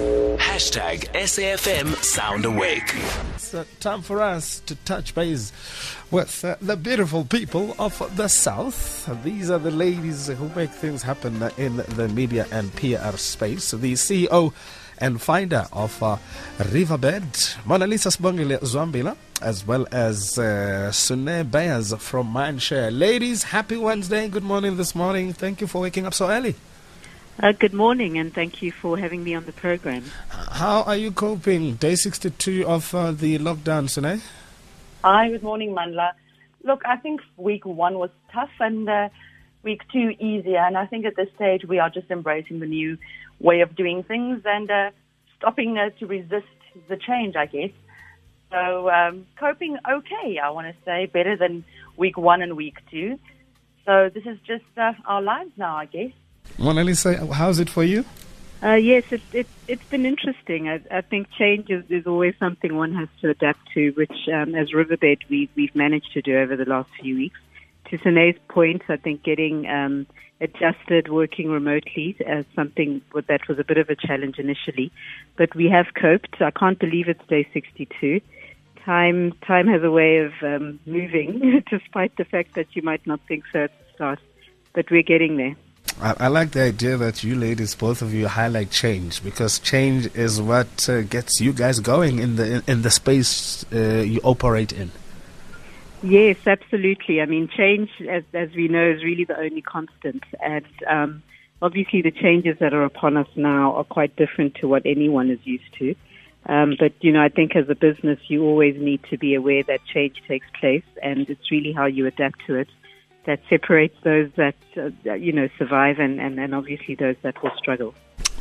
Hashtag SAFM Sound Awake. It's uh, time for us to touch base with uh, the beautiful people of the South. These are the ladies who make things happen in the media and PR space. The CEO and founder of uh, Riverbed, Monalisa Sibongile Zwambila, as well as uh, Sune Bayers from Mindshare. Ladies, happy Wednesday. Good morning this morning. Thank you for waking up so early. Uh, good morning, and thank you for having me on the program. How are you coping? Day 62 of uh, the lockdown, Sune? Hi, good morning, Mandla. Look, I think week one was tough and uh, week two easier. And I think at this stage we are just embracing the new way of doing things and uh, stopping uh, to resist the change, I guess. So um, coping okay, I want to say, better than week one and week two. So this is just uh, our lives now, I guess. Monalisa, how's it for you? Uh, yes, it, it, it's been interesting. I, I think change is, is always something one has to adapt to, which um, as Riverbed we, we've managed to do over the last few weeks. To Sune's point, I think getting um, adjusted working remotely as something that was a bit of a challenge initially, but we have coped. I can't believe it's day 62. Time time has a way of um, moving, despite the fact that you might not think so at the start, but we're getting there. I, like the idea that you ladies, both of you, highlight change because change is what uh, gets you guys going in the in, in the space uh, you operate in. Yes, absolutely. I mean, change, as, as we know, is really the only constant, and um, obviously the changes that are upon us now are quite different to what anyone is used to. Um, but you know, I think as a business, you always need to be aware that change takes place, and it's really how you adapt to it that separates those that uh, you know survive and, and, and obviously those that will struggle.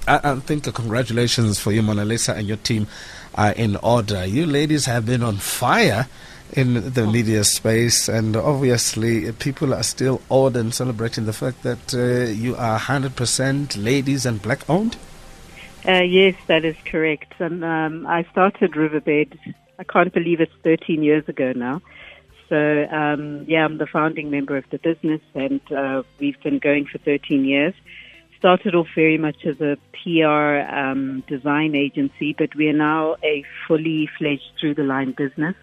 I, I think congratulations for you, Monalisa, and your team are in order. You ladies have been on fire in the media space, and obviously people are still awed and celebrating the fact that uh, you are 100% ladies and black owned. Uh, yes, that is correct. And um, I started Riverbed. I can't believe it's 13 years ago now. So, um, yeah, I'm the founding member of the business, and uh, we've been going for 13 years. Started off very much as a PR um, design agency, but we are now a fully fledged through the line business.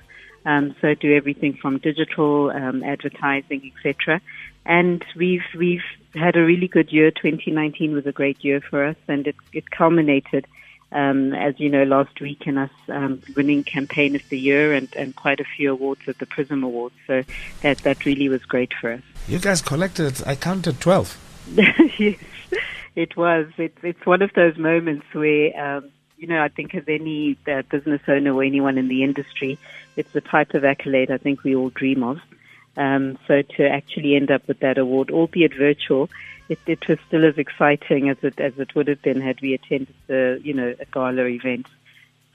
Um, so do everything from digital, um, advertising, etc. And we've we've had a really good year. 2019 was a great year for us, and it, it culminated um, as you know, last week in us um, winning campaign of the year and, and quite a few awards at the Prism Awards. So that that really was great for us. You guys collected, I counted twelve. yes, it was. It's it's one of those moments where. Um, you know, I think as any uh, business owner or anyone in the industry, it's the type of accolade I think we all dream of. Um, so to actually end up with that award, albeit virtual, it, it was still as exciting as it as it would have been had we attended the you know a gala event.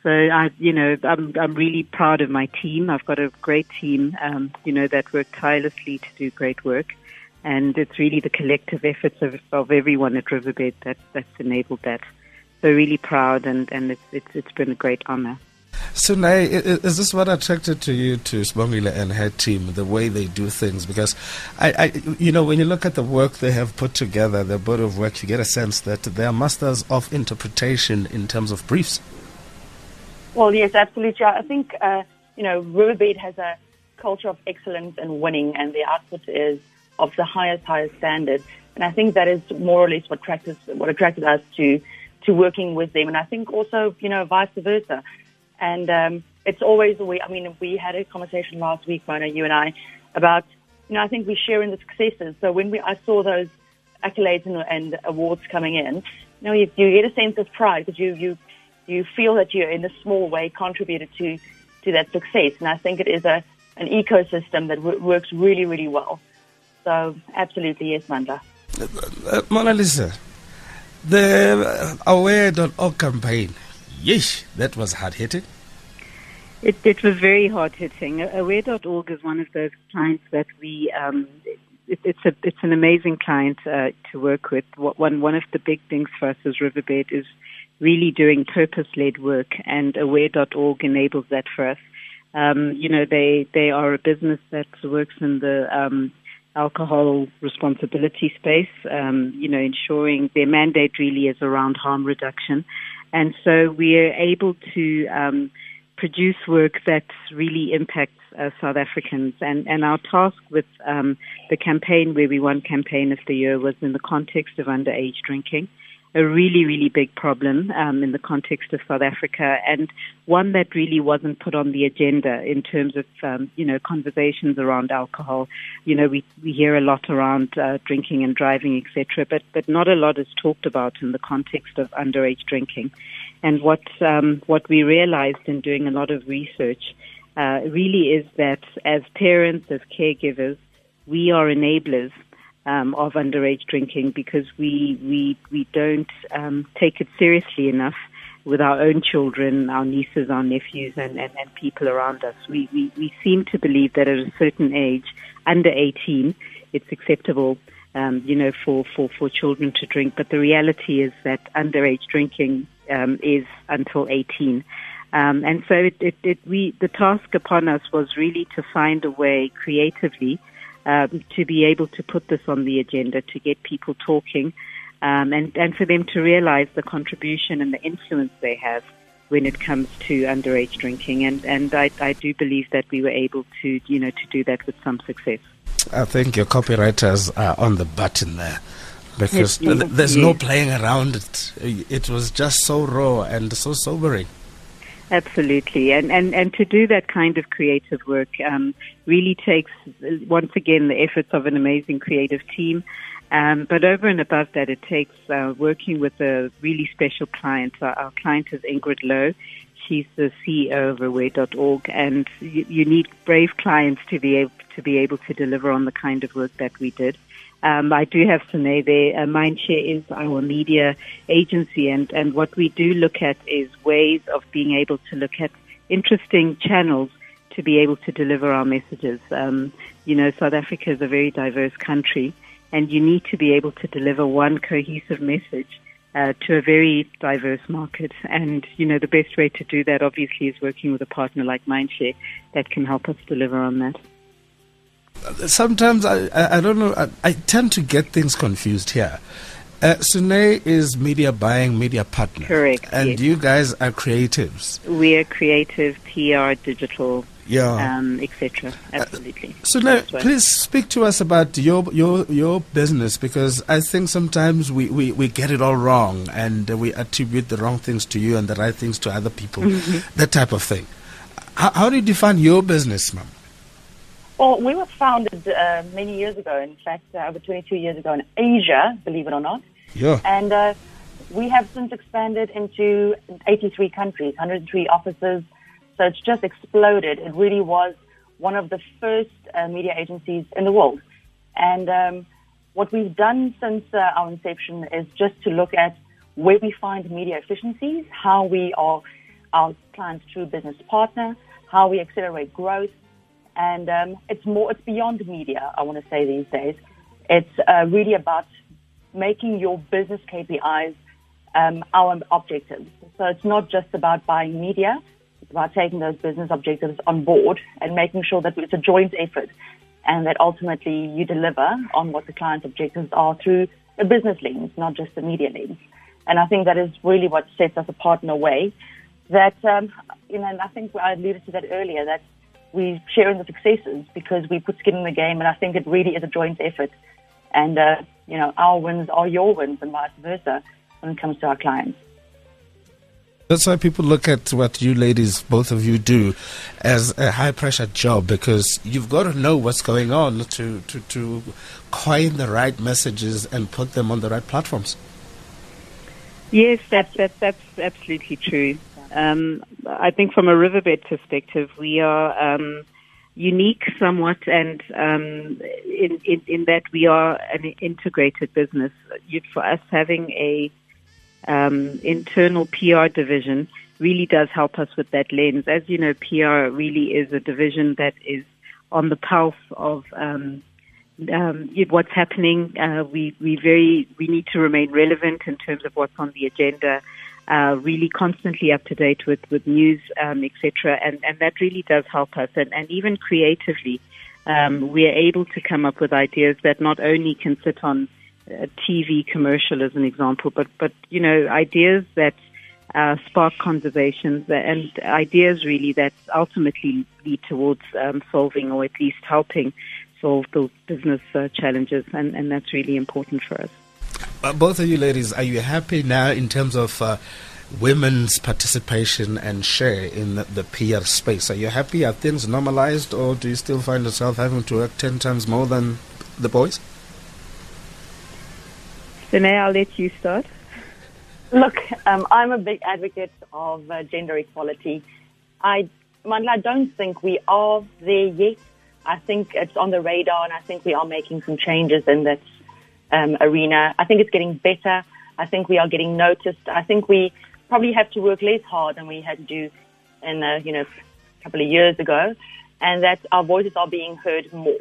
So I, you know, I'm I'm really proud of my team. I've got a great team, um, you know, that work tirelessly to do great work, and it's really the collective efforts of, of everyone at Riverbed that that's enabled that. So really proud, and and it's it's, it's been a great honor. So, Nay, is this what attracted to you to Sibongile and her team, the way they do things? Because, I, I, you know, when you look at the work they have put together, the body of work, you get a sense that they are masters of interpretation in terms of briefs. Well, yes, absolutely. I think, uh, you know, Riverbed has a culture of excellence and winning, and the output is of the highest, highest standard. And I think that is more or less what attracted, what attracted us to, to working with them. And I think also, you know, vice versa. And um, it's always a way. I mean, we had a conversation last week, Mona, you and I, about you know I think we share in the successes. So when we I saw those accolades and, and awards coming in, you know, you, you get a sense of pride because you you you feel that you in a small way contributed to to that success. And I think it is a an ecosystem that w- works really really well. So absolutely yes, Mandla. Uh, uh, Monalisa, the aware.org campaign Yeesh, that was hard hitting. It, it was very hard hitting. Aware.org is one of those clients that we, um, it, it's a it's an amazing client uh, to work with. One one of the big things for us as Riverbed is really doing purpose-led work, and Aware.org enables that for us. Um, you know, they they are a business that works in the um, alcohol responsibility space, um, you know, ensuring their mandate really is around harm reduction. And so we are able to um, produce work that really impacts uh, South Africans. And, and our task with um, the campaign where we won Campaign of the Year was in the context of underage drinking a really, really big problem um, in the context of South Africa, and one that really wasn't put on the agenda in terms of um, you know conversations around alcohol. You know, we we hear a lot around uh, drinking and driving, etc., but but not a lot is talked about in the context of underage drinking. And what um, what we realized in doing a lot of research uh, really is that as parents, as caregivers, we are enablers um, of underage drinking because we we we don't um, take it seriously enough with our own children, our nieces, our nephews, and, and, and people around us. We, we we seem to believe that at a certain age, under 18, it's acceptable, um, you know, for, for, for children to drink. But the reality is that underage drinking um, is until 18. Um, and so it, it, it, we, the task upon us was really to find a way creatively um, to be able to put this on the agenda, to get people talking, um, and, and for them to realize the contribution and the influence they have when it comes to underage drinking. And, and I, I do believe that we were able to, you know, to do that with some success. I think your copywriters are on the button there because th- there's no playing around it. It was just so raw and so sobering. Absolutely, and and and to do that kind of creative work um, really takes once again the efforts of an amazing creative team. Um, but over and above that, it takes uh, working with a really special client. Our, our client is Ingrid Louw. She's the CEO of Aware.org, and you, you need brave clients to be able to be able to deliver on the kind of work that we did. Um, I do have Sune there. Uh, Mindshare is our media agency, and, and what we do look at is ways of being able to look at interesting channels to be able to deliver our messages. Um, you know, South Africa is a very diverse country, and you need to be able to deliver one cohesive message uh, to a very diverse market. And, you know, the best way to do that obviously is working with a partner like Mindshare that can help us deliver on that sometimes I, I, I don't know, I, I, tend to get things confused here. Uh, Sune is media buying, media partner. Correct. And yes. you guys are creatives. We are creative, PR, digital, yeah, um, etc. Absolutely. Uh, so now, please speak to us about your your your business because I think sometimes we, we, we get it all wrong and we attribute the wrong things to you and the right things to other people, mm-hmm. that type of thing. How, how do you define your business, ma'am? Well, we were founded uh, many years ago, in fact, uh, over 22 years ago in Asia, believe it or not. Yeah. And uh, we have since expanded into 83 countries, 103 offices. So it's just exploded. It really was one of the first uh, media agencies in the world. And um, what we've done since uh, our inception is just to look at where we find media efficiencies, how we are our clients' true business partner, how we accelerate growth, and um, it's more, it's beyond media, I want to say these days. It's uh, really about making your business KPIs um, our objectives. So it's not just about buying media, it's about taking those business objectives on board and making sure that it's a joint effort and that ultimately you deliver on what the client's objectives are through a business lens, not just the media lens. And I think that is really what sets us apart in a way that, um, you know, and I think I alluded to that earlier, that we share in the successes because we put skin in the game, and I think it really is a joint effort. And uh, you know, our wins are your wins, and vice versa when it comes to our clients. That's why people look at what you ladies, both of you, do as a high pressure job because you've got to know what's going on to, to, to coin the right messages and put them on the right platforms. Yes, that's, that's, that's absolutely true. Um, I think from a riverbed perspective, we are um, unique somewhat, and um, in, in, in, that we are an integrated business. For us, having a um, internal PR division really does help us with that lens. As you know, PR really is a division that is on the pulse of um, um, what's happening. Uh, we we very we need to remain relevant in terms of what's on the agenda uh, really constantly up to date with, with news, um, etc. And, and that really does help us. And, and even creatively, um, we are able to come up with ideas that not only can sit on a TV commercial as an example, but, but, you know, ideas that uh, spark conversations and ideas really that ultimately lead towards um, solving or at least helping solve those business uh, challenges. And, and that's really important for us. Uh, both of you ladies, are you happy now in terms of uh, women's participation and share in the, the, PR space? Are you happy? Are things normalized, or do you still find yourself having to work 10 times more than the boys? Renee, I'll let you start. Look, um, I'm a big advocate of uh, gender equality. I, Mandla, I don't think we are there yet. I think it's on the radar, and I think we are making some changes in that um, arena. I think it's getting better. I think we are getting noticed. I think we probably have to work less hard than we had to do in, uh, you know, a couple of years ago, and that our voices are being heard more.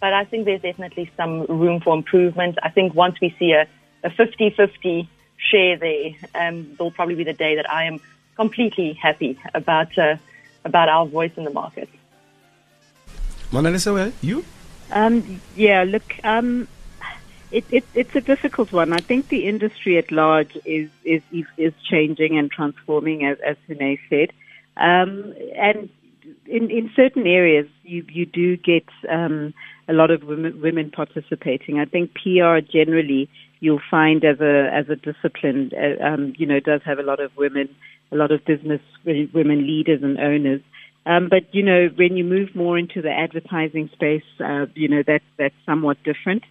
But I think there's definitely some room for improvement. I think once we see a, a 50-50 share there, um, there'll probably be the day that I am completely happy about uh, about our voice in the market. Monalisa, you? Um, yeah, look, um, it, it, it's a difficult one. I think the industry at large is is is changing and transforming, as as Sune said, um, and in in certain areas you you do get um, a lot of women women participating. I think PR generally you'll find as a as a discipline, uh, um, you know, does have a lot of women, a lot of business women leaders and owners. Um, but you know, when you move more into the advertising space, uh, you know that that's somewhat different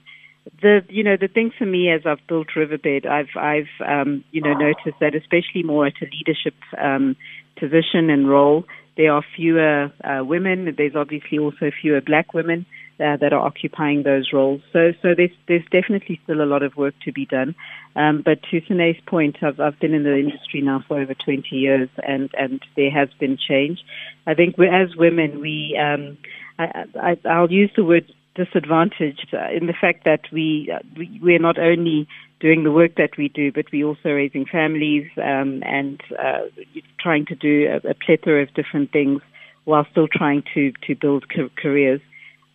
the you know the thing for me as I've built Riverbed, I've I've um, you know noticed that especially more at a leadership um, position and role, there are fewer uh, women. There's obviously also fewer black women uh, that are occupying those roles. So so there's there's definitely still a lot of work to be done. Um, but to Sune's point, I've I've been in the industry now for over 20 years, and and there has been change. I think we, as women, we um, I, I, I'll use the word disadvantaged uh, in the fact that we, uh, we we're not only doing the work that we do, but we're also raising families um, and uh, trying to do a, a, plethora of different things while still trying to to build ca- careers.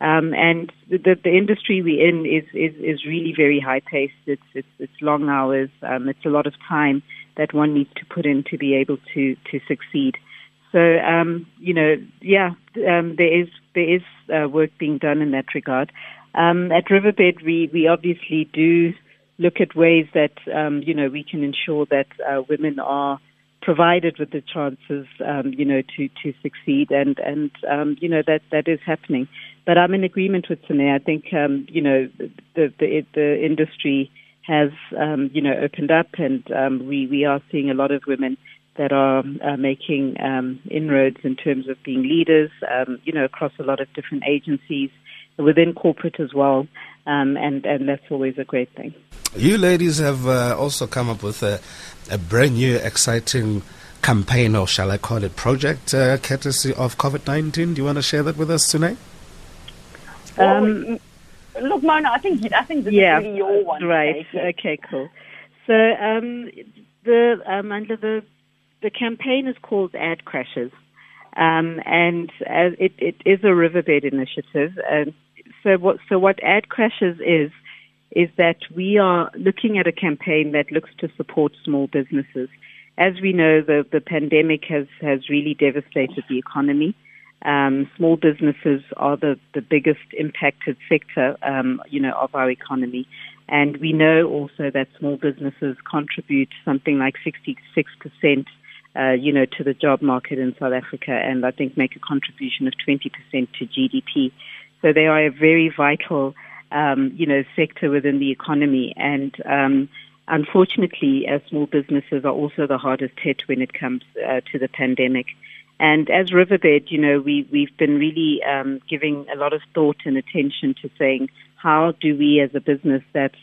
Um, and the, the industry we're in is, is, is really very high paced. It's, it's, it's long hours. Um, it's a lot of time that one needs to put in to be able to, to succeed. So, um, you know, yeah, um, there is there is uh, work being done in that regard. Um, at Riverbed, we we obviously do look at ways that um, you know we can ensure that uh, women are provided with the chances, um, you know, to to succeed, and and um, you know that that is happening. But I'm in agreement with Sune. I think um, you know the the the industry has um, you know opened up, and um, we we are seeing a lot of women that are uh, making um, inroads in terms of being leaders, um, you know, across a lot of different agencies within corporate as well, um, and and that's always a great thing. You ladies have uh, also come up with a, a, brand new, exciting campaign, or shall I call it project, uh, courtesy of COVID nineteen. Do you want to share that with us tonight? Um, look, Mona, I think I think this yeah, is really your one. Right. Okay. Cool. So um, the um, under the the campaign is called Ad Crashes, um, and uh, it, it is a riverbed initiative. And so what so what Ad Crashes is is that we are looking at a campaign that looks to support small businesses. As we know, the, the pandemic has, has really devastated the economy. Um, small businesses are the, the biggest impacted sector, um, you know, of our economy. And we know also that small businesses contribute something like 66% uh, you know, to the job market in South Africa and I think make a contribution of 20% to GDP. So they are a very vital, um, you know, sector within the economy. And um, unfortunately, uh, small businesses are also the hardest hit when it comes uh, to the pandemic. And as Riverbed, you know, we, we've been really um, giving a lot of thought and attention to saying, how do we as a business that's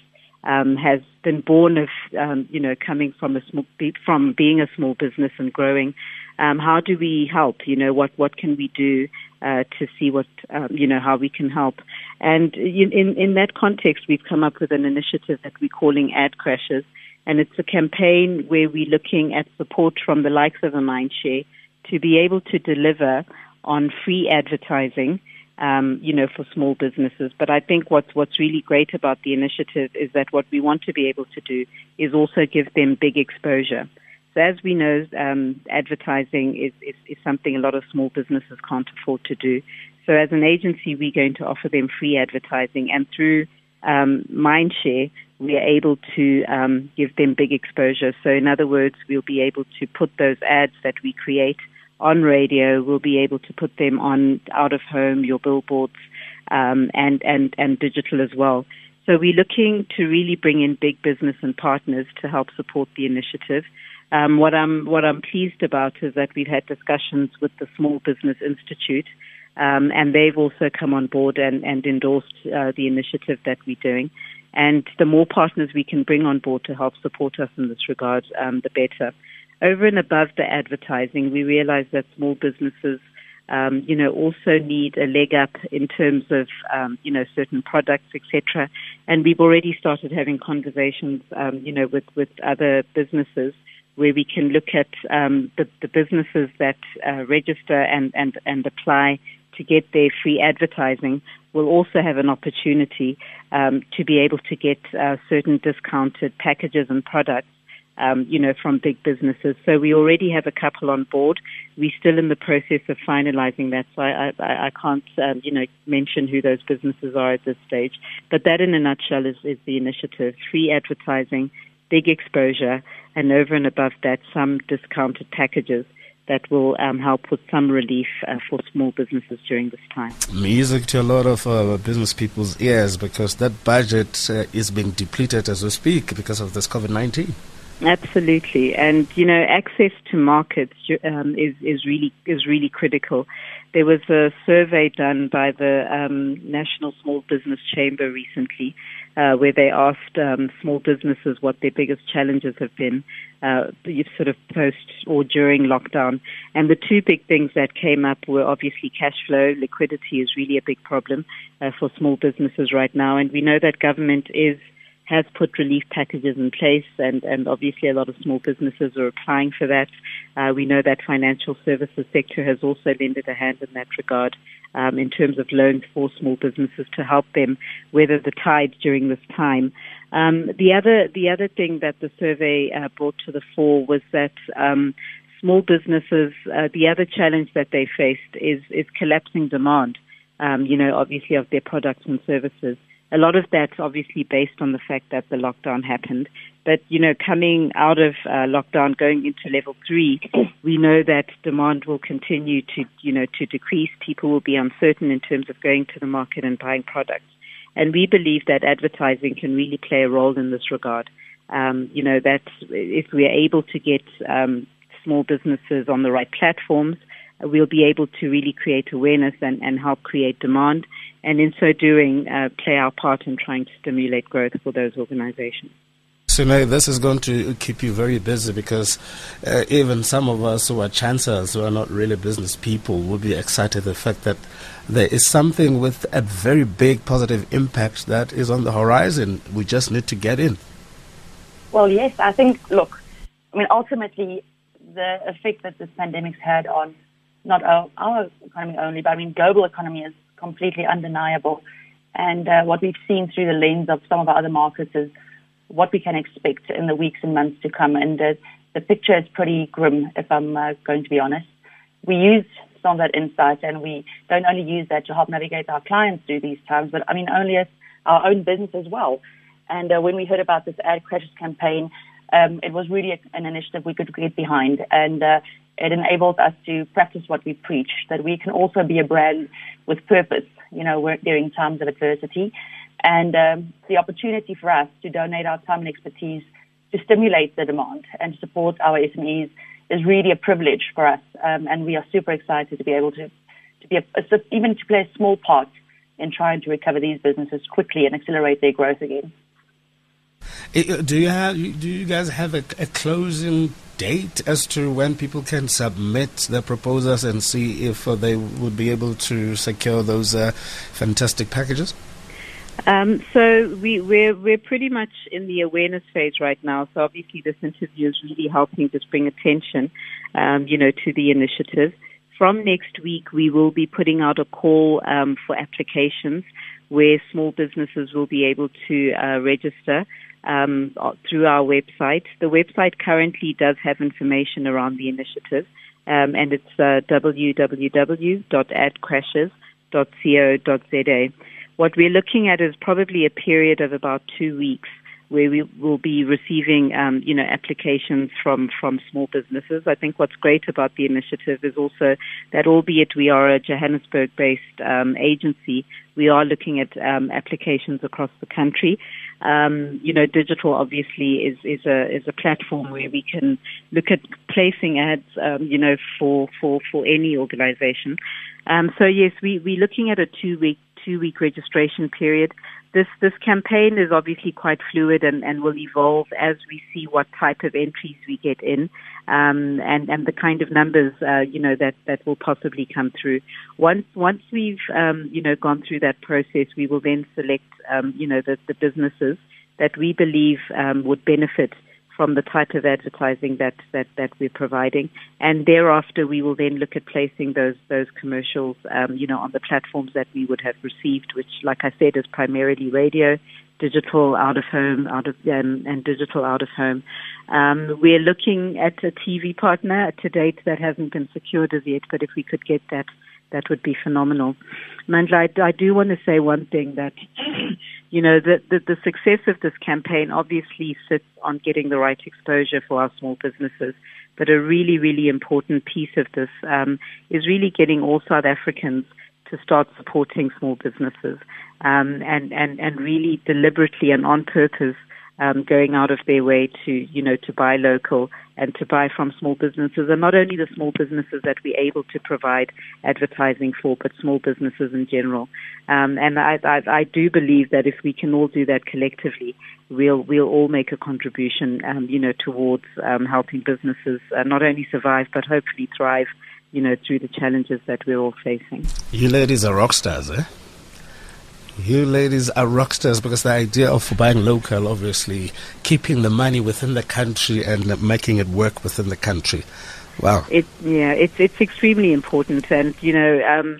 um, has been born of, um, you know, coming from a small, from being a small business and growing. Um, how do we help? You know, what what can we do uh, to see what um, you know how we can help? And in in that context, we've come up with an initiative that we're calling Ad Crashes, and it's a campaign where we're looking at support from the likes of a Mindshare to be able to deliver on free advertising um, you know, for small businesses. But I think what's what's really great about the initiative is that what we want to be able to do is also give them big exposure. So as we know, um, advertising is, is, is something a lot of small businesses can't afford to do. So as an agency, we're going to offer them free advertising, and through um, Mindshare, we are able to um, give them big exposure. So in other words, we'll be able to put those ads that we create on radio. We'll be able to put them on out of home, your billboards, um, and and and digital as well. So we're looking to really bring in big business and partners to help support the initiative. Um, what I'm what I'm pleased about is that we've had discussions with the Small Business Institute, um, and they've also come on board and, and endorsed uh, the initiative that we're doing. And the more partners we can bring on board to help support us in this regard, um, the better. Over and above the advertising, we realize that small businesses, um, you know, also need a leg up in terms of, um, you know, certain products, etc. And we've already started having conversations, um, you know, with, with other businesses where we can look at um, the, the businesses that uh, register and, and, and apply to get their free advertising will also have an opportunity um, to be able to get uh, certain discounted packages and products. Um, you know, from big businesses. So we already have a couple on board. We're still in the process of finalizing that, so I, I, I can't, um, you know, mention who those businesses are at this stage. But that, in a nutshell, is, is the initiative: free advertising, big exposure, and over and above that, some discounted packages that will um, help with some relief uh, for small businesses during this time. Music to a lot of uh, business people's ears because that budget uh, is being depleted as we speak because of this COVID 19. Absolutely, and you know, access to markets um, is is really is really critical. There was a survey done by the um, National Small Business Chamber recently, uh, where they asked um, small businesses what their biggest challenges have been, uh, sort of post or during lockdown. And the two big things that came up were obviously cash flow. Liquidity is really a big problem uh, for small businesses right now, and we know that government is has put relief packages in place, and, and obviously a lot of small businesses are applying for that. Uh, we know that financial services sector has also lended a hand in that regard um, in terms of loans for small businesses to help them weather the tide during this time. Um, the other the other thing that the survey uh, brought to the fore was that um, small businesses, uh, the other challenge that they faced is is collapsing demand. Um, you know, obviously of their products and services a lot of that's obviously based on the fact that the lockdown happened. But, you know, coming out of uh, lockdown, going into level three, we know that demand will continue to, you know, to decrease. People will be uncertain in terms of going to the market and buying products. And we believe that advertising can really play a role in this regard. Um, you know, that if we are able to get um, small businesses on the right platforms, we'll be able to really create awareness and, and help create demand and in so doing, uh, play our part in trying to stimulate growth for those organizations. So now this is going to keep you very busy because uh, even some of us who are chancers, who are not really business people, will be excited the fact that there is something with a very big positive impact that is on the horizon. We just need to get in. Well, yes, I think, look, I mean, ultimately, the effect that this pandemic's had on not our, our economy only, but I mean, global economy is completely undeniable. And uh, what we've seen through the lens of some of our other markets is what we can expect in the weeks and months to come. And uh, the picture is pretty grim, if I'm uh, going to be honest. We use some of that insight, and we don't only use that to help navigate our clients through these times, but I mean only as our own business as well. And uh, when we heard about this ad crashes campaign, um, it was really an initiative we could get behind, and uh, it enables us to practice what we preach, that we can also be a brand with purpose, you know, during times of adversity. And um, the opportunity for us to donate our time and expertise to stimulate the demand and support our SMEs is really a privilege for us. Um, and we are super excited to be able to, to be a, even to play a small part in trying to recover these businesses quickly and accelerate their growth again. Do you have? Do you guys have a, a, closing date as to when people can submit their proposals and see if uh, they would be able to secure those uh, fantastic packages? Um, so we, we're we're pretty much in the awareness phase right now. So obviously, this interview is really helping just bring attention, um, you know, to the initiative from next week, we will be putting out a call um, for applications where small businesses will be able to uh, register um, through our website. The website currently does have information around the initiative, um, and it's uh, www.adcrashes.co.za. What we're looking at is probably a period of about two weeks where we will be receiving, um, you know, applications from, from small businesses. I think what's great about the initiative is also that albeit we are a Johannesburg-based um, agency, we are looking at um, applications across the country. Um, you know, digital obviously is, is a is a platform where we can look at placing ads, um, you know, for for for any organisation. Um, so yes, we we're looking at a two week two week registration period this this campaign is obviously quite fluid and, and will evolve as we see what type of entries we get in, um, and and the kind of numbers uh, you know that that will possibly come through. Once once we've um, you know gone through that process, we will then select um, you know the, the businesses that we believe um, would benefit from the type of advertising that, that, that we're providing. And thereafter, we will then look at placing those, those commercials, um, you know, on the platforms that we would have received, which, like I said, is primarily radio, digital out of home, out of, um, and digital out of home. Um, we're looking at a TV partner to date that hasn't been secured as yet, but if we could get that, that would be phenomenal. Mandla, I, I do want to say one thing that you know, the, the, the success of this campaign obviously sits on getting the right exposure for our small businesses. But a really, really important piece of this um, is really getting all South Africans to start supporting small businesses um, and, and, and really deliberately and on purpose um, going out of their way to, you know, to buy local and to buy from small businesses, and not only the small businesses that we're able to provide advertising for, but small businesses in general. Um, and I, I, I, do believe that if we can all do that collectively, we'll we'll all make a contribution, um, you know, towards um, helping businesses uh, not only survive but hopefully thrive, you know, through the challenges that we're all facing. You ladies are rock stars, eh? You ladies are rock stars because the idea of buying local, obviously, keeping the money within the country and making it work within the country. Wow. It, yeah, it's it's extremely important, and you know, um,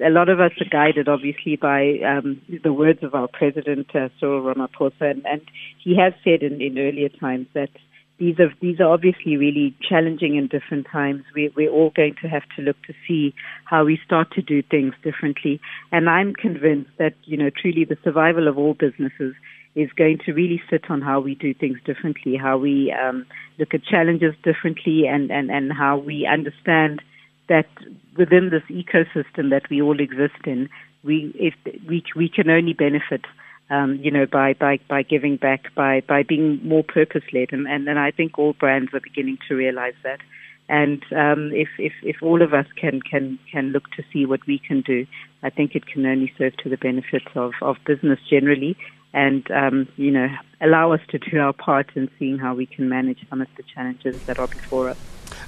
a lot of us are guided, obviously, by um, the words of our president, uh, Cyril Ramaphosa, and, and he has said in, in earlier times that these are these are obviously really challenging and different times. We, we're all going to have to look to see how we start to do things differently. And I'm convinced that you know truly the survival of all businesses is going to really sit on how we do things differently, how we um, look at challenges differently, and, and, and how we understand that within this ecosystem that we all exist in, we if we we can only benefit um, you know, by, by, by giving back, by, by being more purpose led. And, and, and I think all brands are beginning to realize that. And um, if, if, if all of us can, can, can look to see what we can do, I think it can only serve to the benefit of, of business generally and, um, you know, allow us to do our part in seeing how we can manage some of the challenges that are before us.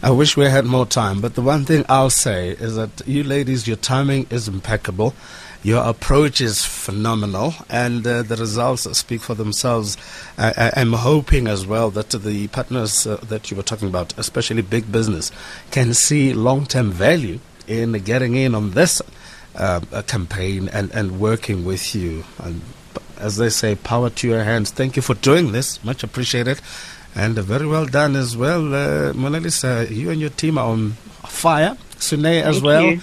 I wish we had more time, but the one thing I'll say is that you ladies, your timing is impeccable. Your approach is phenomenal, and uh, the results speak for themselves. I, am hoping as well that the partners uh, that you were talking about, especially big business, can see long term value in getting in on this uh, campaign and, and working with you. And as they say, power to your hands. Thank you for doing this. Much appreciated. And very well done as well. Uh, Monalisa, you and your team are on fire. Sune as Thank well. You.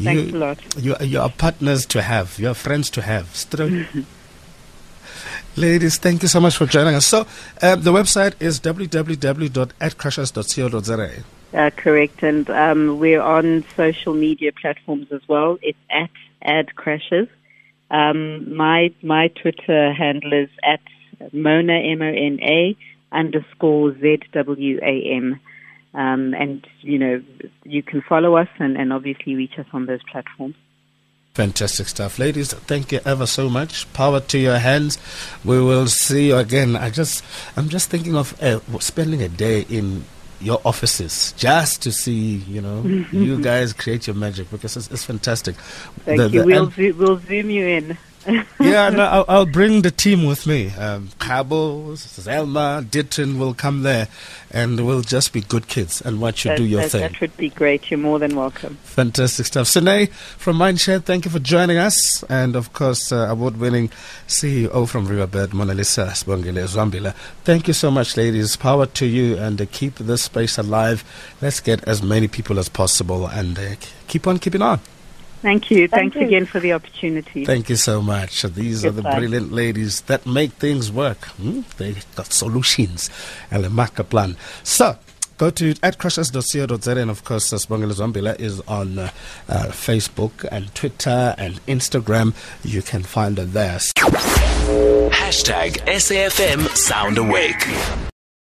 Thanks you, a lot. You, you are partners to have. You are friends to have. Ladies, thank you so much for joining us. So, uh, the website is www.adcrashes.co.za. Uh, correct, and um, we're on social media platforms as well. It's at adcrashes. Um, my my Twitter handle is at Mona M O N A underscore Z W A M. Um, and, you know, you can follow us and, and obviously reach us on those platforms. Fantastic stuff. Ladies, thank you ever so much. Power to your hands. We will see you again. I just, I'm just thinking of uh, spending a day in your offices just to see, you know, you guys create your magic because it's, it's fantastic. Thank the, you. The, we'll, zo- we'll zoom you in. Yeah, no, I'll, I'll, bring the team with me. Um, Cabo, Zelma, Ditton will come there, and we'll just be good kids and watch you that, do your that, thing. That would be great. You're more than welcome. Fantastic stuff. Sune from Mindshare, thank you for joining us. And of course, uh, award winning CEO from Riverbed, Monalisa Sibongile Zwambila. Thank you so much, ladies. Power to you, and uh, keep this space alive. Let's get as many people as possible and uh, keep on keeping on. Thank you. Thank Thanks you. again for the opportunity. Thank you so much. These Goodbye. are the brilliant ladies that make things work. Hmm? They got solutions and a market plan. So, go to adcrashes.co.za and of course Sibongile Zwambila is on uh, uh, Facebook and Twitter and Instagram. You can find her there. Hashtag SAFM Sound Awake.